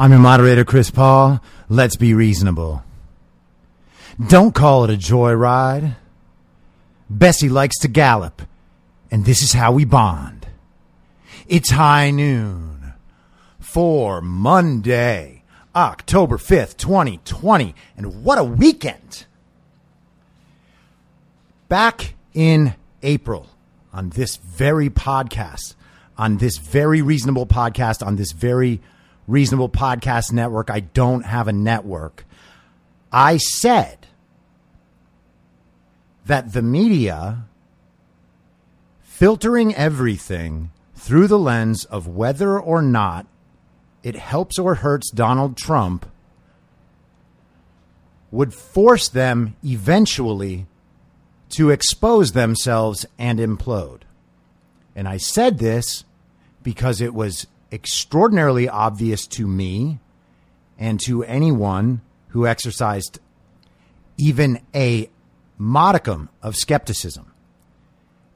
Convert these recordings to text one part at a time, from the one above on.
I'm your moderator, Chris Paul. Let's be reasonable. Don't call it a joyride. Bessie likes to gallop, and this is how we bond. It's high noon for Monday, October 5th, 2020, and what a weekend! Back in April on this very podcast, on this very reasonable podcast, on this very reasonable podcast network. I don't have a network. I said that the media filtering everything through the lens of whether or not it helps or hurts Donald Trump would force them eventually to expose themselves and implode. And I said this because it was extraordinarily obvious to me and to anyone who exercised even a modicum of skepticism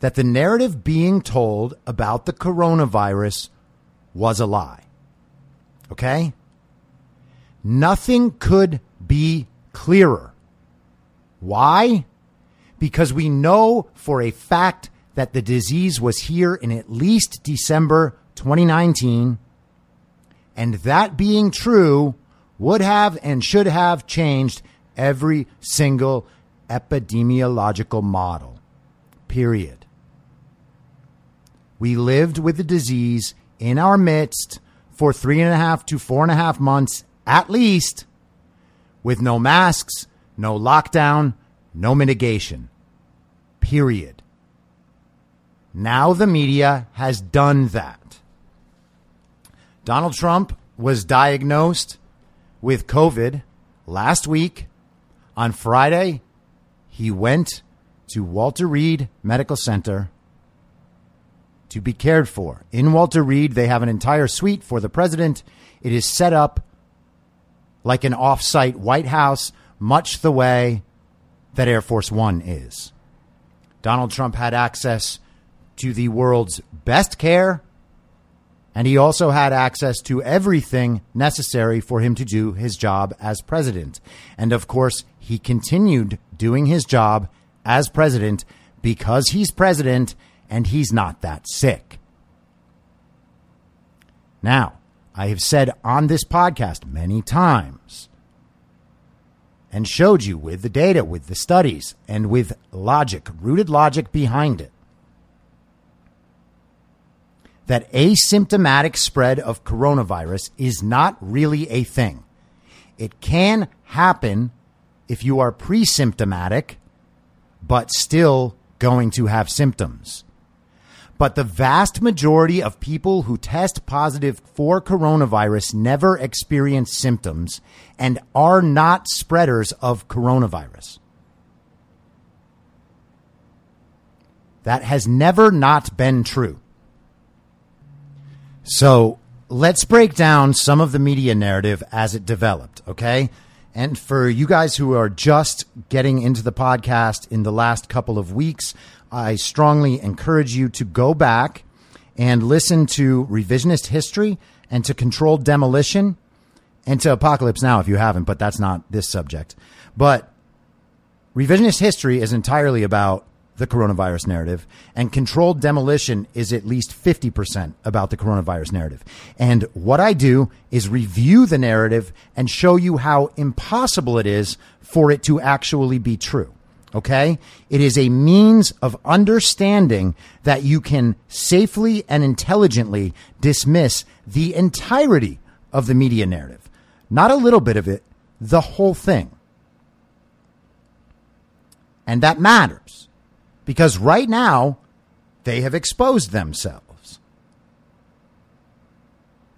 that the narrative being told about the coronavirus was a lie. Okay? Nothing could be clearer. Why? because we know for a fact that the disease was here in at least December 2019. And that being true would have and should have changed every single epidemiological model. Period. We lived with the disease in our midst for three and a half to four and a half months at least, with no masks, no lockdown, no mitigation period. Now the media has done that. Donald Trump was diagnosed with COVID last week. On Friday, he went to Walter Reed Medical Center to be cared for. In Walter Reed, they have an entire suite for the president. It is set up like an off-site White House, much the way that Air Force One is. Donald Trump had access to the world's best care, and he also had access to everything necessary for him to do his job as president. And of course, he continued doing his job as president because he's president and he's not that sick. Now, I have said on this podcast many times and showed you with the data, with the studies, and with logic, rooted logic behind it, that asymptomatic spread of coronavirus is not really a thing. It can happen if you are pre symptomatic, but still going to have symptoms. But the vast majority of people who test positive for coronavirus never experience symptoms and are not spreaders of coronavirus. That has never not been true. So let's break down some of the media narrative as it developed, okay? And for you guys who are just getting into the podcast in the last couple of weeks, I strongly encourage you to go back and listen to revisionist history and to controlled demolition and to apocalypse now if you haven't, but that's not this subject. But revisionist history is entirely about the coronavirus narrative, and controlled demolition is at least 50% about the coronavirus narrative. And what I do is review the narrative and show you how impossible it is for it to actually be true. Okay? It is a means of understanding that you can safely and intelligently dismiss the entirety of the media narrative. Not a little bit of it, the whole thing. And that matters because right now they have exposed themselves.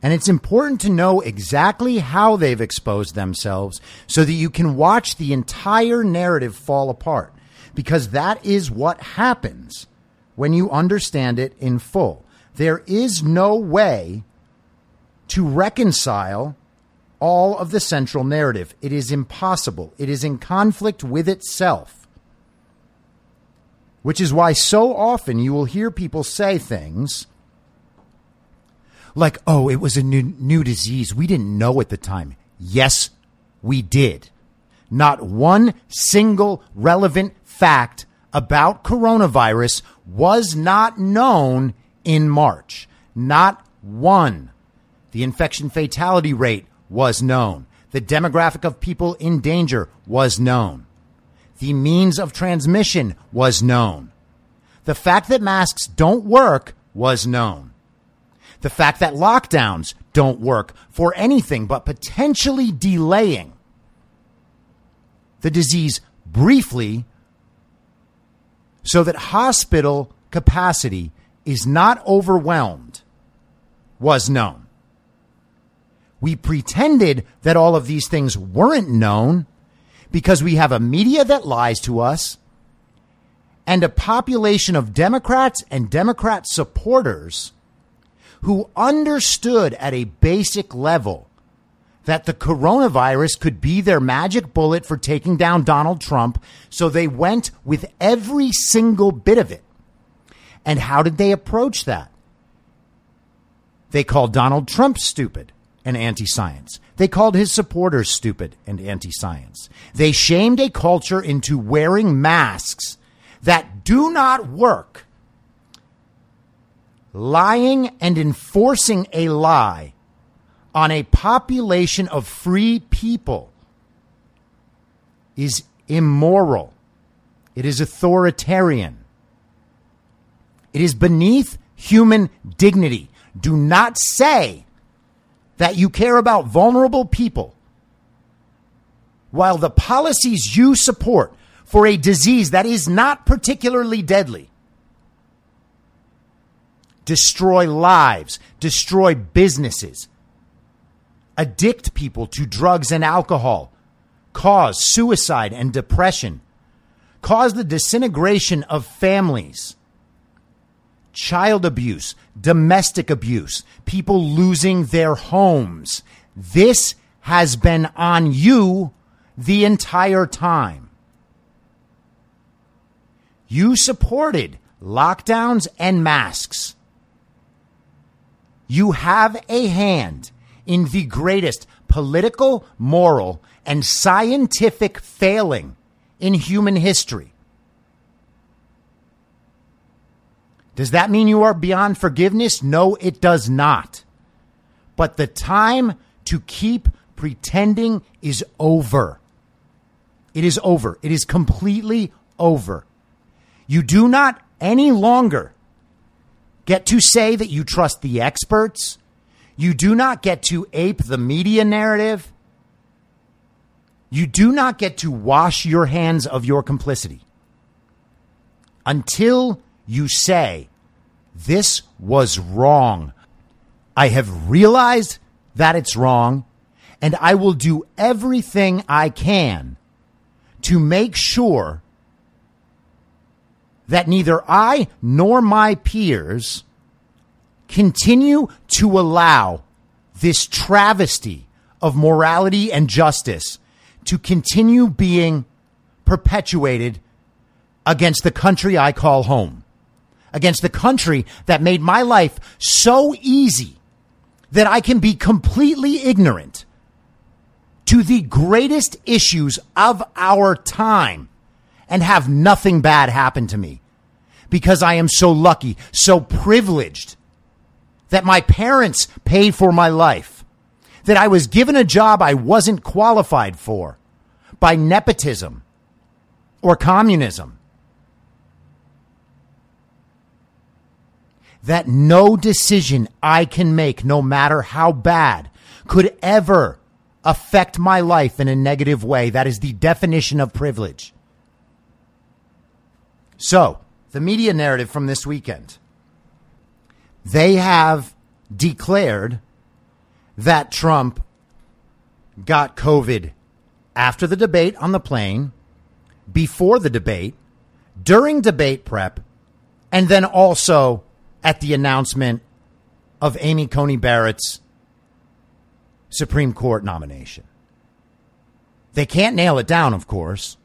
And it's important to know exactly how they've exposed themselves so that you can watch the entire narrative fall apart. Because that is what happens when you understand it in full. There is no way to reconcile all of the central narrative. It is impossible. It is in conflict with itself. Which is why so often you will hear people say things like, oh, it was a new, new disease. We didn't know at the time. Yes, we did. Not one single relevant fact about coronavirus was not known in March. Not one. The infection fatality rate was known. The demographic of people in danger was known. The means of transmission was known. The fact that masks don't work was known. The fact that lockdowns don't work for anything but potentially delaying the disease briefly so that hospital capacity is not overwhelmed was known. We pretended that all of these things weren't known because we have a media that lies to us and a population of Democrats and Democrat supporters who understood at a basic level that the coronavirus could be their magic bullet for taking down Donald Trump. So they went with every single bit of it. And how did they approach that? They called Donald Trump stupid and anti science. They called his supporters stupid and anti science. They shamed a culture into wearing masks that do not work. Lying and enforcing a lie on a population of free people is immoral. It is authoritarian. It is beneath human dignity. Do not say that you care about vulnerable people while the policies you support for a disease that is not particularly deadly destroy lives, destroy businesses, addict people to drugs and alcohol, cause suicide and depression, cause the disintegration of families, child abuse, domestic abuse, people losing their homes. This has been on you the entire time. You supported lockdowns and masks. You have a hand in the greatest political, moral, and scientific failing in human history. Does that mean you are beyond forgiveness? No, it does not. But the time to keep pretending is over. It is over. It is completely over. You do not any longer get to say that you trust the experts you do not get to ape the media narrative. You do not get to wash your hands of your complicity until you say, This was wrong. I have realized that it's wrong, and I will do everything I can to make sure that neither I nor my peers continue to allow this travesty of morality and justice to continue being perpetuated against the country I call home, against the country that made my life so easy that I can be completely ignorant to the greatest issues of our time and have nothing bad happen to me because I am so lucky, so privileged that my parents paid for my life, that I was given a job I wasn't qualified for by nepotism or communism. That no decision I can make, no matter how bad, could ever affect my life in a negative way. That is the definition of privilege. So, the media narrative from this weekend. They have declared that Trump got COVID after the debate on the plane, before the debate, during debate prep, and then also at the announcement of Amy Coney Barrett's Supreme Court nomination. They can't nail it down, of course,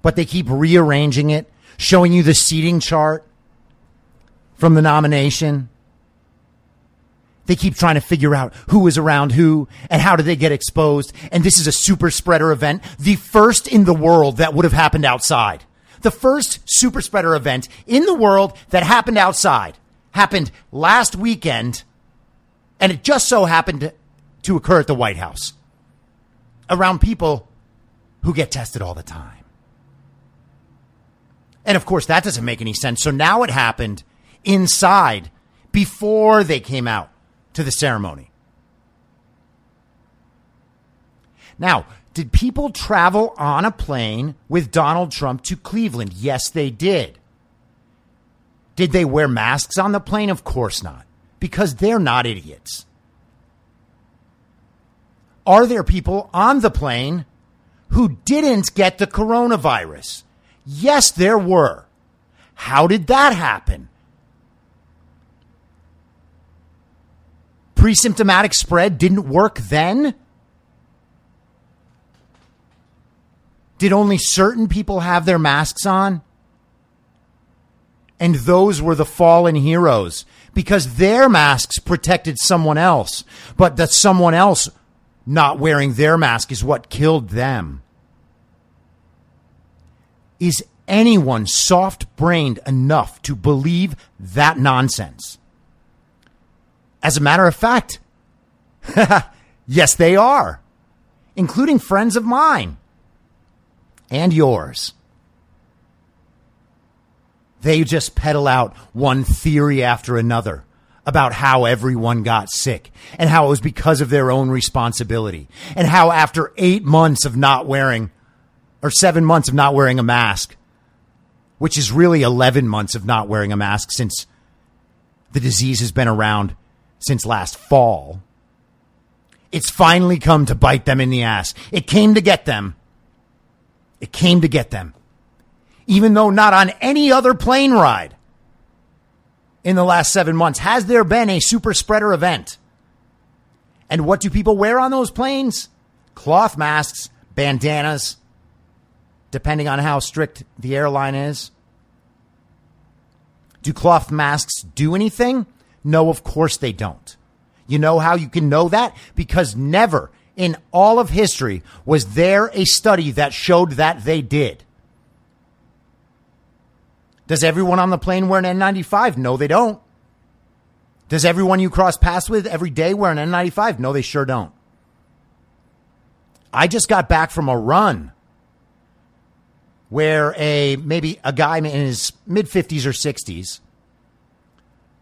but they keep rearranging it, showing you the seating chart from the nomination. They keep trying to figure out who was around who and how did they get exposed. And this is a super spreader event, the first in the world that would have happened outside. The first super spreader event in the world that happened outside happened last weekend. And it just so happened to occur at the White House around people who get tested all the time. And of course, that doesn't make any sense. So now it happened inside before they came out to the ceremony. Now, did people travel on a plane with Donald Trump to Cleveland? Yes, they did. Did they wear masks on the plane? Of course not, because they're not idiots. Are there people on the plane who didn't get the coronavirus? Yes, there were. How did that happen? Pre symptomatic spread didn't work then? Did only certain people have their masks on? And those were the fallen heroes because their masks protected someone else, but that someone else not wearing their mask is what killed them. Is anyone soft brained enough to believe that nonsense? As a matter of fact, yes, they are, including friends of mine and yours. They just peddle out one theory after another about how everyone got sick and how it was because of their own responsibility and how after eight months of not wearing or seven months of not wearing a mask, which is really 11 months of not wearing a mask since the disease has been around since last fall. It's finally come to bite them in the ass. It came to get them. It came to get them. Even though not on any other plane ride in the last seven months has there been a super spreader event. And what do people wear on those planes? Cloth masks, bandanas, depending on how strict the airline is. Do cloth masks do anything? No, of course they don't. You know how you can know that? Because never in all of history was there a study that showed that they did. Does everyone on the plane wear an N95? No, they don't. Does everyone you cross paths with every day wear an N95? No, they sure don't. I just got back from a run where a maybe a guy in his mid 50s or 60s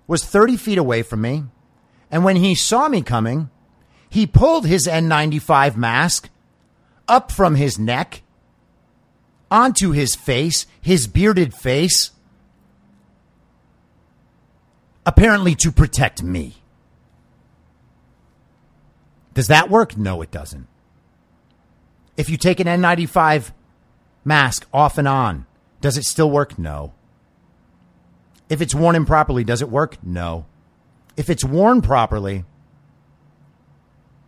was 30 feet away from me. And when he saw me coming, he pulled his N95 mask up from his neck onto his face, his bearded face, apparently to protect me. Does that work? No, it doesn't. If you take an N95 mask off and on, does it still work? No. If it's worn improperly, does it work? No. If it's worn properly,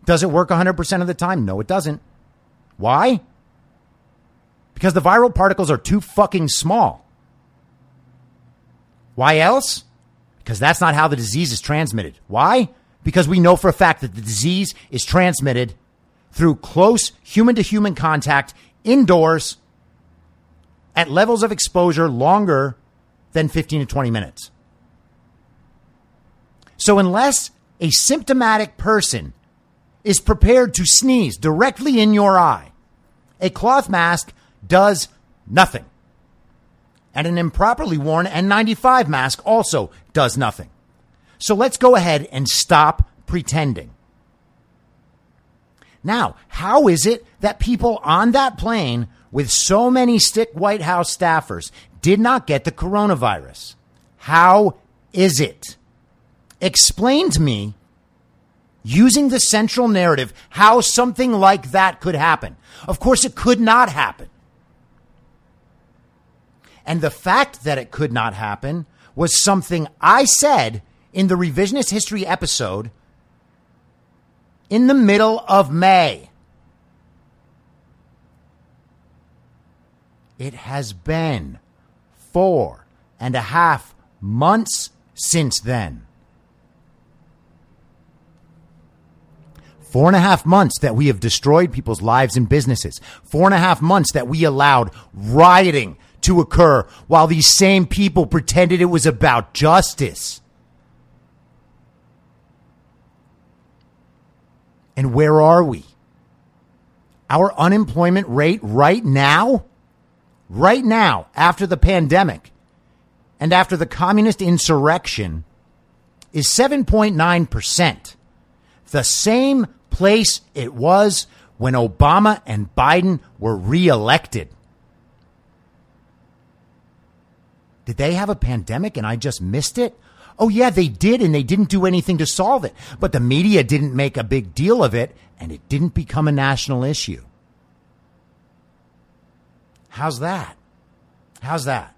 Does it work 100% of the time? No, it doesn't. Why? Because the viral particles are too fucking small. Why else? Because that's not how the disease is transmitted. Why? Because we know for a fact that the disease is transmitted through close human to human contact indoors at levels of exposure longer than 15 to 20 minutes. So, unless a symptomatic person is prepared to sneeze directly in your eye, a cloth mask does nothing. And an improperly worn N95 mask also does nothing. So let's go ahead and stop pretending. Now, how is it that people on that plane with so many stick White House staffers did not get the coronavirus? How is it? Explain to me, using the central narrative, how something like that could happen. Of course, it could not happen. And the fact that it could not happen was something I said in the revisionist history episode in the middle of May. It has been four and a half months since then. Four and a half months that we have destroyed people's lives and businesses. Four and a half months that we allowed rioting to occur while these same people pretended it was about justice. And where are we? Our unemployment rate right now, right now, after the pandemic and after the communist insurrection, is 7.9%. The same place it was when Obama and Biden were reelected. Did they have a pandemic and I just missed it? Oh, yeah, they did, and they didn't do anything to solve it. But the media didn't make a big deal of it, and it didn't become a national issue. How's that? How's that?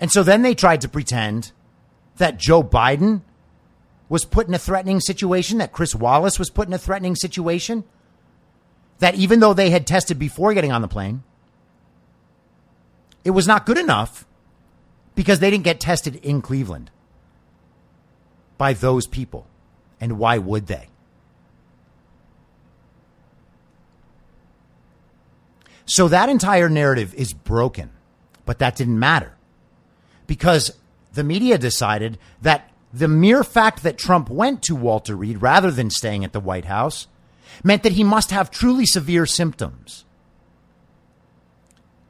And so then they tried to pretend that Joe Biden was put in a threatening situation, that Chris Wallace was put in a threatening situation, that even though they had tested before getting on the plane, it was not good enough because they didn't get tested in Cleveland by those people. And why would they? So that entire narrative is broken, but that didn't matter because the media decided that the mere fact that Trump went to Walter Reed rather than staying at the White House meant that he must have truly severe symptoms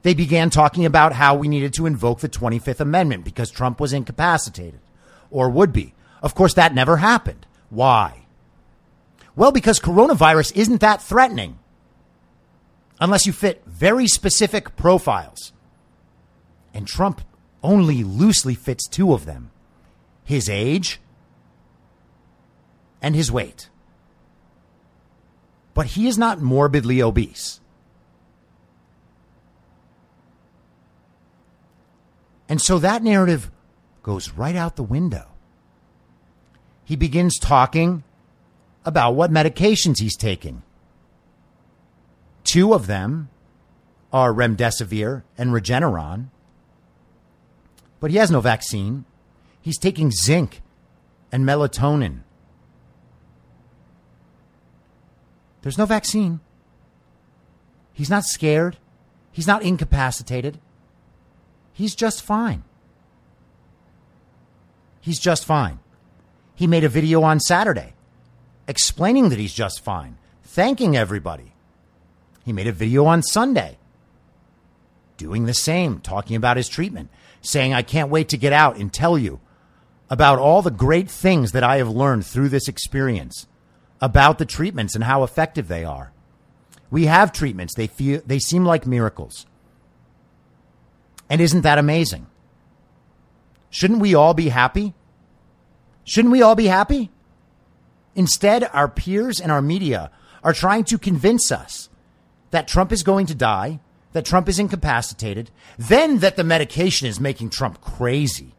they began talking about how we needed to invoke the 25th Amendment because Trump was incapacitated or would be. Of course, that never happened. Why? Well, because coronavirus isn't that threatening unless you fit very specific profiles. And Trump only loosely fits two of them his age and his weight. But he is not morbidly obese. And so that narrative goes right out the window. He begins talking about what medications he's taking. Two of them are remdesivir and Regeneron. But he has no vaccine. He's taking zinc and melatonin. There's no vaccine. He's not scared. He's not incapacitated. He's just fine. He's just fine. He made a video on Saturday explaining that he's just fine, thanking everybody. He made a video on Sunday doing the same, talking about his treatment, saying, I can't wait to get out and tell you about all the great things that I have learned through this experience about the treatments and how effective they are. We have treatments. They feel they seem like miracles. And isn't that amazing? Shouldn't we all be happy? Shouldn't we all be happy? Instead, our peers and our media are trying to convince us that Trump is going to die, that Trump is incapacitated, then that the medication is making Trump crazy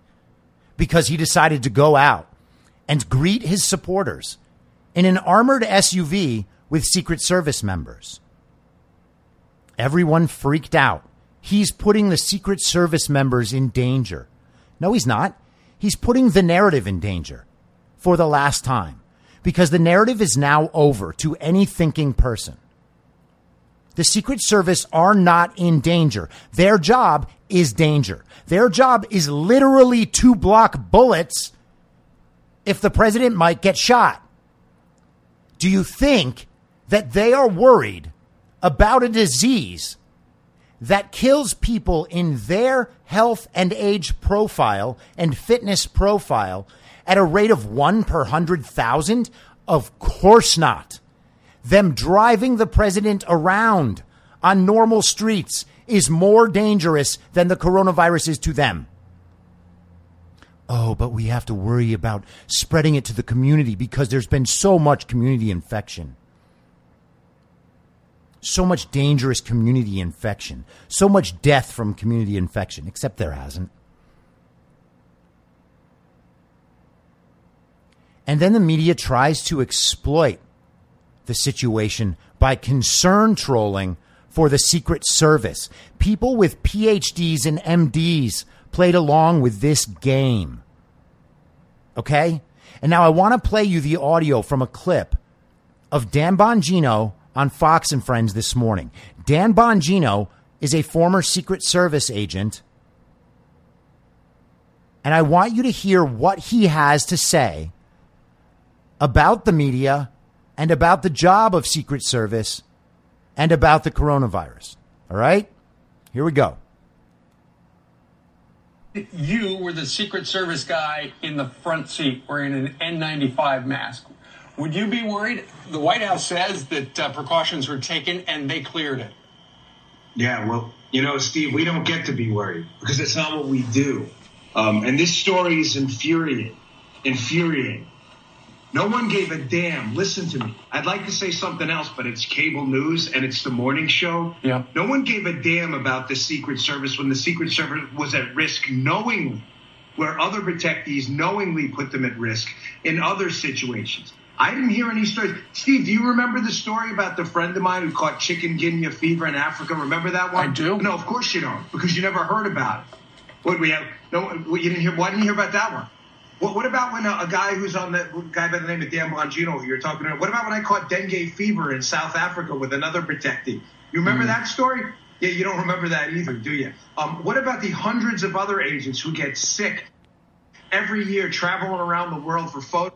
because he decided to go out and greet his supporters in an armored SUV with Secret Service members. Everyone freaked out. He's putting the Secret Service members in danger. No, he's not. He's putting the narrative in danger for the last time because the narrative is now over to any thinking person. The Secret Service are not in danger. Their job is danger. Their job is literally to block bullets if the president might get shot. Do you think that they are worried about a disease that kills people in their health and age profile and fitness profile at a rate of one per hundred thousand? Of course not. Them driving the president around on normal streets is more dangerous than the coronavirus is to them. Oh, but we have to worry about spreading it to the community because there's been so much community infection. So much dangerous community infection. So much death from community infection, except there hasn't. And then the media tries to exploit the situation by concern trolling for the Secret Service. People with PhDs and MDs played along with this game. Okay? And now I want to play you the audio from a clip of Dan Bongino on Fox and Friends this morning. Dan Bongino is a former Secret Service agent. And I want you to hear what he has to say about the media and about the job of Secret Service and about the coronavirus. All right? Here we go. You were the Secret Service guy in the front seat wearing an N95 mask. Would you be worried? The White House says that uh, precautions were taken and they cleared it. Yeah, well, you know, Steve, we don't get to be worried because it's not what we do. Um, and this story is infuriating. Infuriating. No one gave a damn. Listen to me. I'd like to say something else, but it's cable news and it's the morning show. Yeah. No one gave a damn about the Secret Service when the Secret Service was at risk knowingly, where other protectees knowingly put them at risk in other situations. I didn't hear any stories. Steve, do you remember the story about the friend of mine who caught chicken chikungunya fever in Africa? Remember that one? I do. No, of course you don't, because you never heard about it. What we have? No, you didn't hear. Why didn't you hear about that one? What, what about when a, a, guy who's on the guy by the name of Dan Bongino who you're talking about? What about when I caught dengue fever in South Africa with another protectee? You remember mm. that story? Yeah, you don't remember that either, do you? Um, what about the hundreds of other agents who get sick every year traveling around the world for photo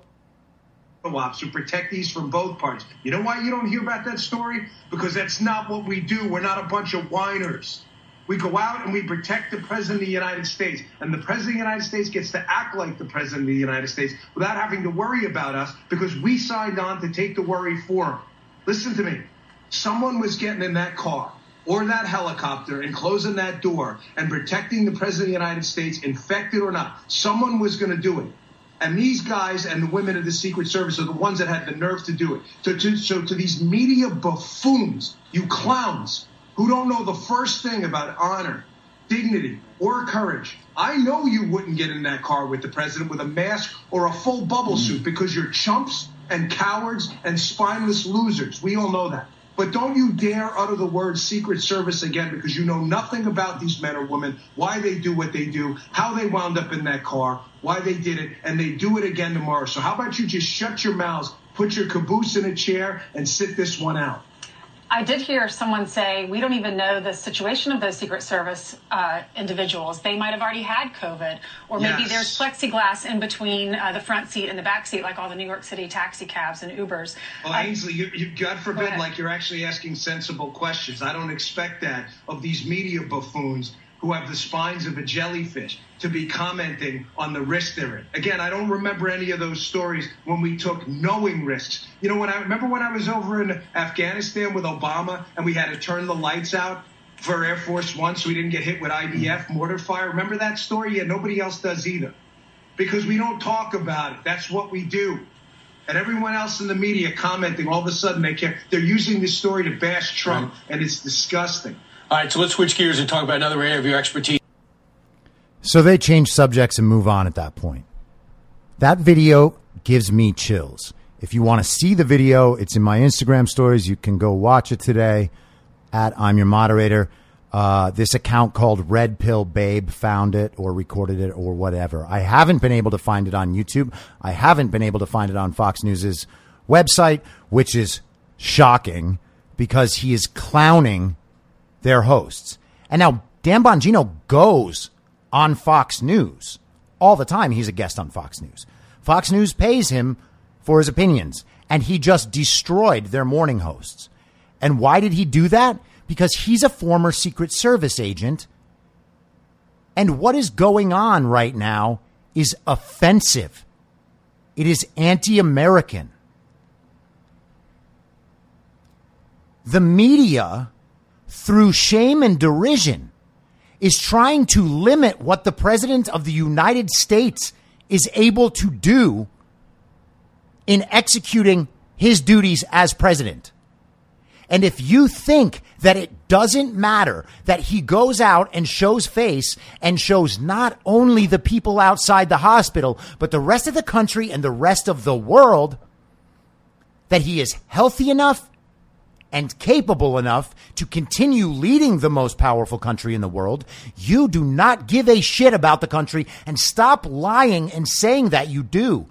ops who protectees from both parts? You know why you don't hear about that story? Because that's not what we do. We're not a bunch of whiners. We go out and we protect the President of the United States. And the President of the United States gets to act like the President of the United States without having to worry about us because we signed on to take the worry for him. Listen to me. Someone was getting in that car or that helicopter and closing that door and protecting the President of the United States, infected or not. Someone was going to do it. And these guys and the women of the Secret Service are the ones that had the nerve to do it. So to, so to these media buffoons, you clowns, who don't know the first thing about honor, dignity, or courage. I know you wouldn't get in that car with the president with a mask or a full bubble mm. suit because you're chumps and cowards and spineless losers. We all know that. But don't you dare utter the word Secret Service again because you know nothing about these men or women, why they do what they do, how they wound up in that car, why they did it, and they do it again tomorrow. So how about you just shut your mouths, put your caboose in a chair, and sit this one out? I did hear someone say we don't even know the situation of those Secret Service uh, individuals. They might have already had COVID, or maybe yes. there's plexiglass in between uh, the front seat and the back seat, like all the New York City taxi cabs and Ubers. Well, Ainsley, you, you, God forbid, like you're actually asking sensible questions. I don't expect that of these media buffoons who have the spines of a jellyfish to be commenting on the risk they're in. Again, I don't remember any of those stories when we took knowing risks. You know, when I remember when I was over in Afghanistan with Obama and we had to turn the lights out for Air Force One so we didn't get hit with IDF mortar fire. Remember that story? Yeah, nobody else does either. Because we don't talk about it. That's what we do. And everyone else in the media commenting, all of a sudden they care. They're using this story to bash Trump, right. and it's disgusting. All right, so let's switch gears and talk about another area of your expertise. So they change subjects and move on at that point. That video gives me chills. If you want to see the video, it's in my Instagram stories. You can go watch it today at I'm your moderator. Uh, this account called Red Pill Babe found it or recorded it or whatever. I haven't been able to find it on YouTube. I haven't been able to find it on Fox News's website, which is shocking because he is clowning their hosts. And now Dan Bongino goes on Fox News all the time. He's a guest on Fox News. Fox News pays him for his opinions, and he just destroyed their morning hosts. And why did he do that? Because he's a former Secret Service agent. And what is going on right now is offensive. It is anti American. The media, through shame and derision, is trying to limit what the President of the United States is able to do in executing his duties as president. And if you think that it doesn't matter that he goes out and shows face and shows not only the people outside the hospital, but the rest of the country and the rest of the world, that he is healthy enough and capable enough to continue leading the most powerful country in the world, you do not give a shit about the country and stop lying and saying that you do.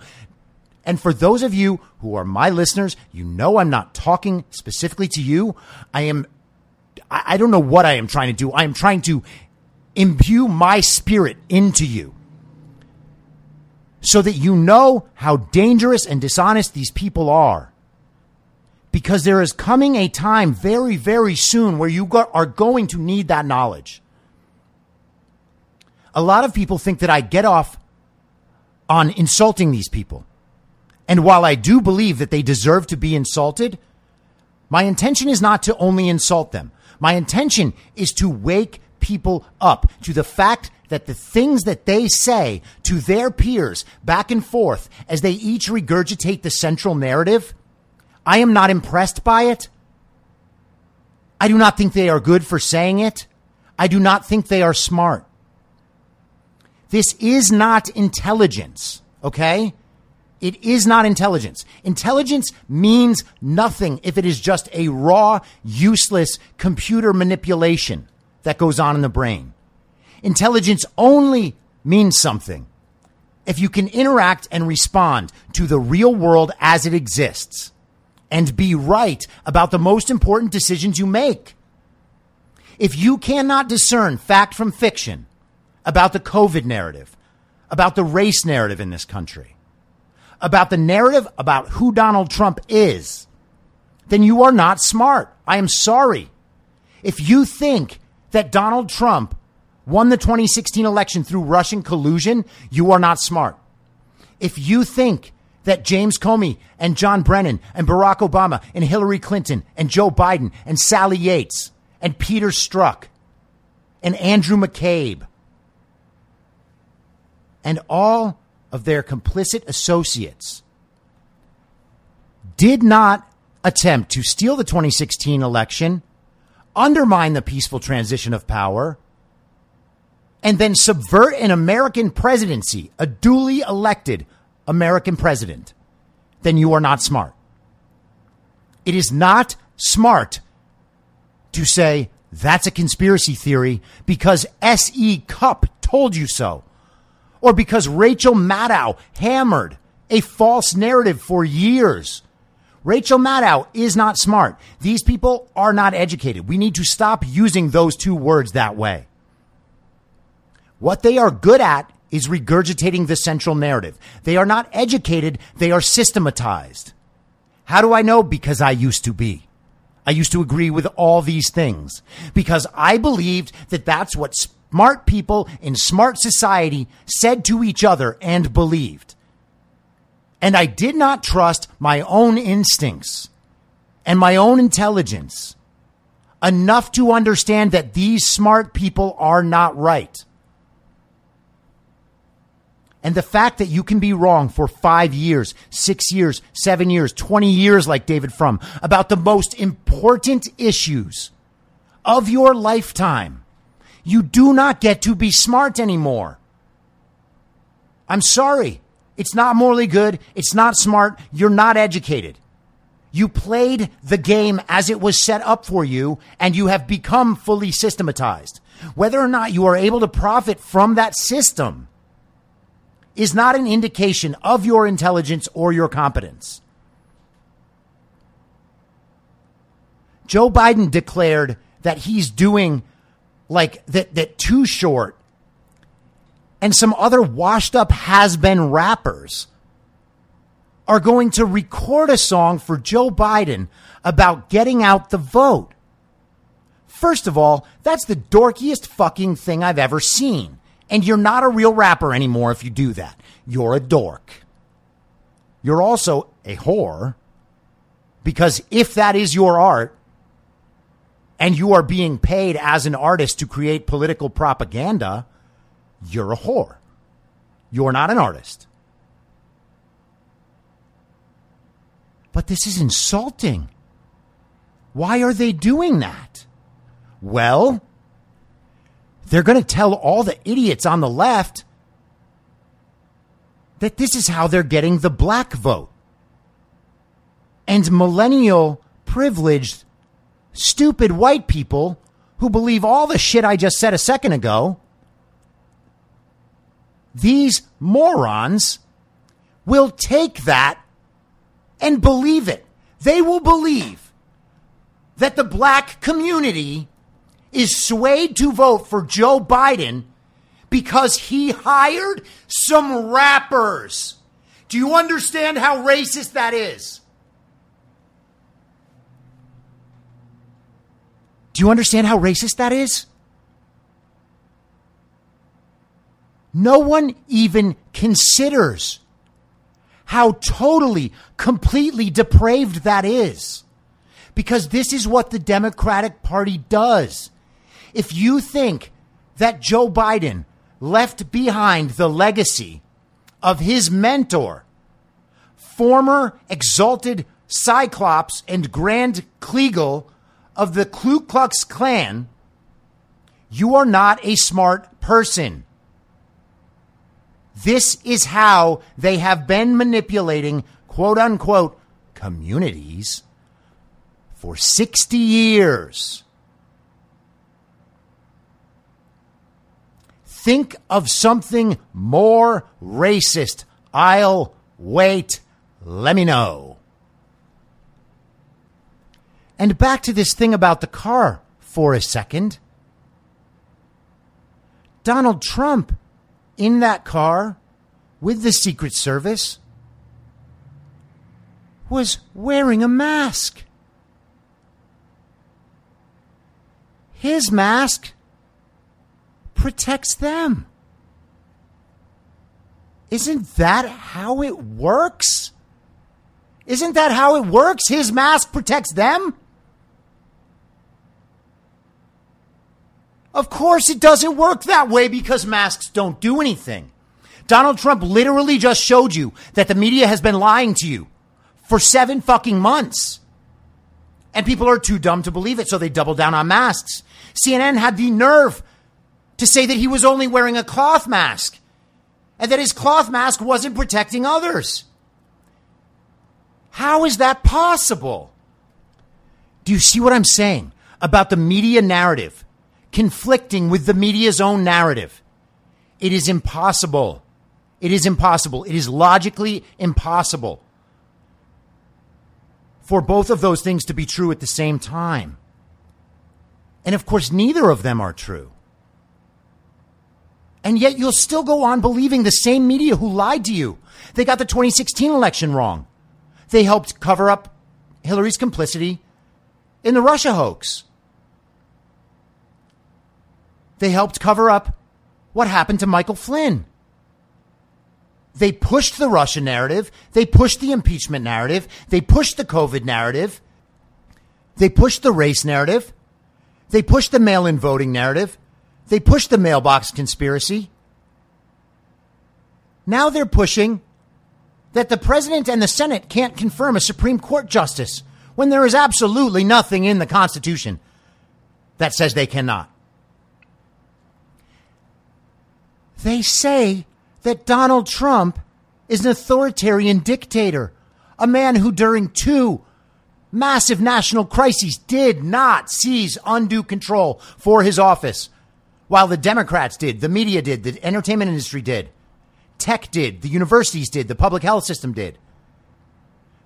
And for those of you who are my listeners, you know I'm not talking specifically to you. I am, I don't know what I am trying to do. I am trying to imbue my spirit into you so that you know how dangerous and dishonest these people are. Because there is coming a time very, very soon where you are going to need that knowledge. A lot of people think that I get off on insulting these people. And while I do believe that they deserve to be insulted, my intention is not to only insult them. My intention is to wake people up to the fact that the things that they say to their peers back and forth as they each regurgitate the central narrative, I am not impressed by it. I do not think they are good for saying it. I do not think they are smart. This is not intelligence, okay? It is not intelligence. Intelligence means nothing if it is just a raw, useless computer manipulation that goes on in the brain. Intelligence only means something if you can interact and respond to the real world as it exists and be right about the most important decisions you make. If you cannot discern fact from fiction about the COVID narrative, about the race narrative in this country, about the narrative about who Donald Trump is, then you are not smart. I am sorry. If you think that Donald Trump won the 2016 election through Russian collusion, you are not smart. If you think that James Comey and John Brennan and Barack Obama and Hillary Clinton and Joe Biden and Sally Yates and Peter Strzok and Andrew McCabe and all of their complicit associates did not attempt to steal the 2016 election, undermine the peaceful transition of power, and then subvert an American presidency, a duly elected American president, then you are not smart. It is not smart to say that's a conspiracy theory because S.E. Cupp told you so or because Rachel Maddow hammered a false narrative for years. Rachel Maddow is not smart. These people are not educated. We need to stop using those two words that way. What they are good at is regurgitating the central narrative. They are not educated, they are systematized. How do I know? Because I used to be. I used to agree with all these things because I believed that that's what smart people in smart society said to each other and believed. And I did not trust my own instincts and my own intelligence enough to understand that these smart people are not right. And the fact that you can be wrong for five years, six years, seven years, 20 years, like David Frum, about the most important issues of your lifetime you do not get to be smart anymore. I'm sorry. It's not morally good. It's not smart. You're not educated. You played the game as it was set up for you and you have become fully systematized. Whether or not you are able to profit from that system is not an indication of your intelligence or your competence. Joe Biden declared that he's doing like that, that too short and some other washed up has been rappers are going to record a song for Joe Biden about getting out the vote. First of all, that's the dorkiest fucking thing I've ever seen. And you're not a real rapper anymore if you do that. You're a dork. You're also a whore. Because if that is your art, and you are being paid as an artist to create political propaganda, you're a whore. You're not an artist. But this is insulting. Why are they doing that? Well, they're going to tell all the idiots on the left that this is how they're getting the black vote. And millennial privileged, stupid white people who believe all the shit I just said a second ago, these morons will take that and believe it. They will believe that the black community is swayed to vote for Joe Biden because he hired some rappers. Do you understand how racist that is? Do you understand how racist that is? No one even considers how totally, completely depraved that is. Because this is what the Democratic Party does. If you think that Joe Biden left behind the legacy of his mentor, former exalted Cyclops and Grand Kleagle of the Ku Klux Klan, you are not a smart person. This is how they have been manipulating quote unquote communities for 60 years. Think of something more racist. I'll wait. Let me know. And back to this thing about the car for a second. Donald Trump in that car with the Secret Service was wearing a mask. His mask protects them. Isn't that how it works? Isn't that how it works? His mask protects them? Of course, it doesn't work that way because masks don't do anything. Donald Trump literally just showed you that the media has been lying to you for seven fucking months. And people are too dumb to believe it, so they double down on masks. CNN had the nerve to say that he was only wearing a cloth mask and that his cloth mask wasn't protecting others. How is that possible? Do you see what I'm saying about the media narrative? conflicting with the media's own narrative. It is impossible. It is impossible. It is logically impossible for both of those things to be true at the same time. And of course, neither of them are true. And yet you'll still go on believing the same media who lied to you. They got the 2016 election wrong. They helped cover up Hillary's complicity in the Russia hoax. They helped cover up what happened to Michael Flynn. They pushed the Russia narrative. They pushed the impeachment narrative. They pushed the COVID narrative. They pushed the race narrative. They pushed the mail in voting narrative. They pushed the mailbox conspiracy. Now they're pushing that the president and the Senate can't confirm a Supreme Court justice when there is absolutely nothing in the Constitution that says they cannot. They say that Donald Trump is an authoritarian dictator, a man who during two massive national crises did not seize undue control for his office, while the Democrats did, the media did, the entertainment industry did, tech did, the universities did, the public health system did,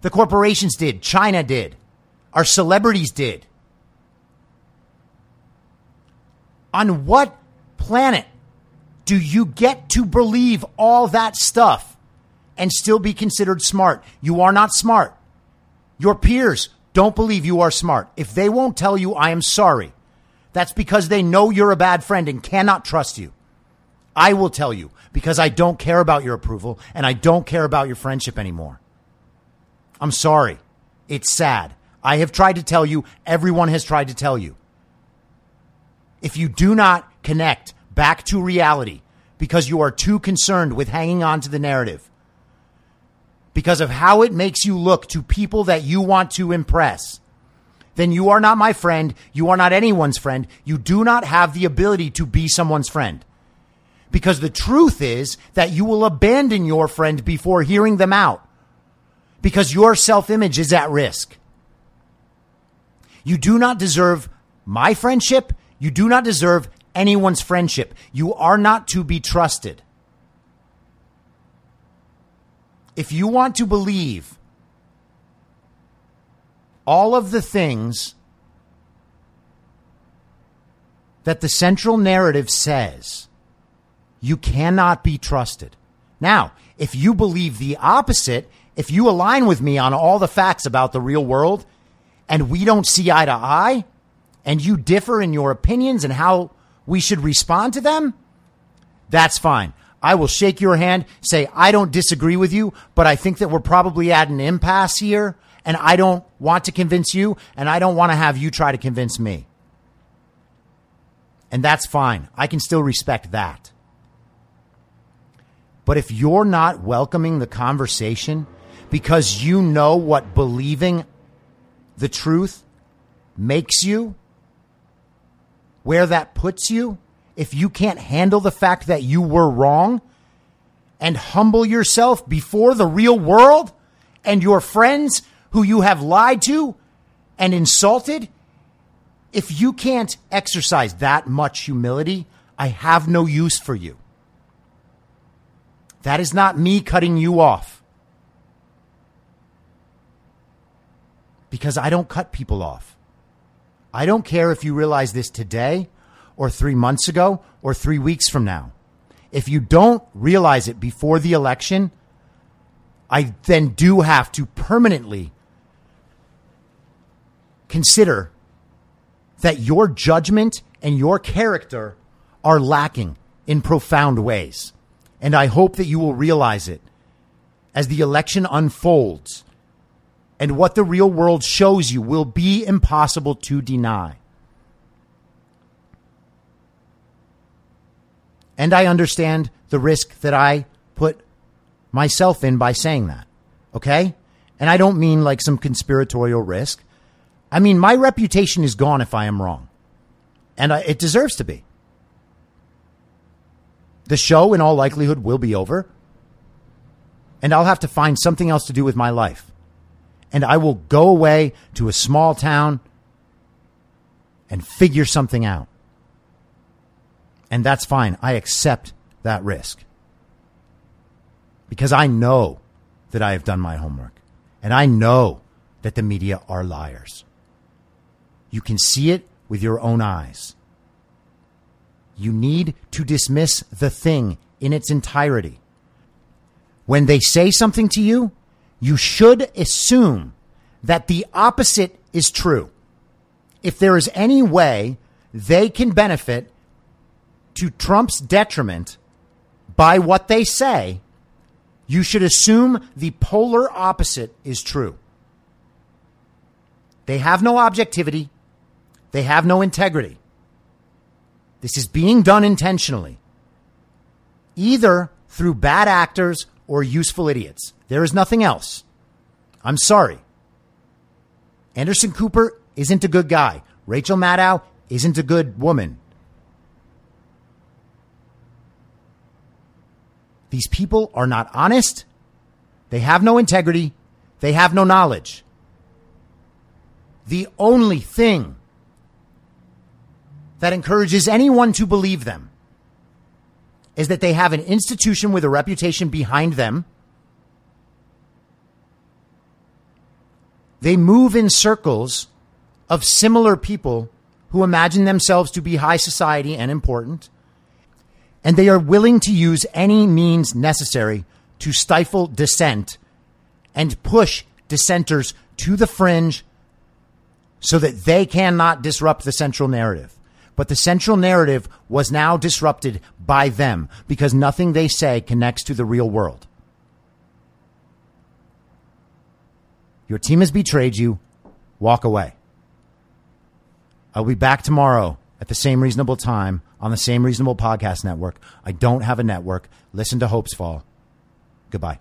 the corporations did, China did, our celebrities did. On what planet do you get to believe all that stuff and still be considered smart? You are not smart. Your peers don't believe you are smart. If they won't tell you, I am sorry. That's because they know you're a bad friend and cannot trust you. I will tell you because I don't care about your approval and I don't care about your friendship anymore. I'm sorry. It's sad. I have tried to tell you. Everyone has tried to tell you. If you do not connect back to reality because you are too concerned with hanging on to the narrative, because of how it makes you look to people that you want to impress, then you are not my friend. You are not anyone's friend. You do not have the ability to be someone's friend. Because the truth is that you will abandon your friend before hearing them out because your self image is at risk. You do not deserve my friendship. You do not deserve anyone's friendship. You are not to be trusted. If you want to believe all of the things that the central narrative says, you cannot be trusted. Now, if you believe the opposite, if you align with me on all the facts about the real world and we don't see eye to eye and you differ in your opinions and how we should respond to them, that's fine. I will shake your hand, say, I don't disagree with you, but I think that we're probably at an impasse here and I don't want to convince you and I don't want to have you try to convince me. And that's fine. I can still respect that. But if you're not welcoming the conversation because you know what believing the truth makes you, where that puts you, if you can't handle the fact that you were wrong and humble yourself before the real world and your friends who you have lied to and insulted, if you can't exercise that much humility, I have no use for you. That is not me cutting you off. Because I don't cut people off. I don't care if you realize this today or three months ago or three weeks from now. If you don't realize it before the election, I then do have to permanently consider that your judgment and your character are lacking in profound ways. And I hope that you will realize it as the election unfolds and what the real world shows you will be impossible to deny. And I understand the risk that I put myself in by saying that. Okay? And I don't mean like some conspiratorial risk. I mean, my reputation is gone if I am wrong. And I, it deserves to be. The show, in all likelihood, will be over. And I'll have to find something else to do with my life. And I will go away to a small town and figure something out. And that's fine. I accept that risk. Because I know that I have done my homework. And I know that the media are liars. You can see it with your own eyes. You need to dismiss the thing in its entirety. When they say something to you, you should assume that the opposite is true. If there is any way they can benefit to Trump's detriment by what they say, you should assume the polar opposite is true. They have no objectivity. They have no integrity. This is being done intentionally, either through bad actors or useful idiots. There is nothing else. I'm sorry. Anderson Cooper isn't a good guy. Rachel Maddow isn't a good woman. These people are not honest They have no integrity. They have no knowledge. The only thing that encourages anyone to believe them is that they have an institution with a reputation behind them. They move in circles of similar people who imagine themselves to be high society and important. And they are willing to use any means necessary to stifle dissent and push dissenters to the fringe so that they cannot disrupt the central narrative. But the central narrative was now disrupted by them because nothing they say connects to the real world. Your team has betrayed you. Walk away. I'll be back tomorrow at the same reasonable time on the same reasonable podcast network. I don't have a network. Listen to Hopes Fall. Goodbye.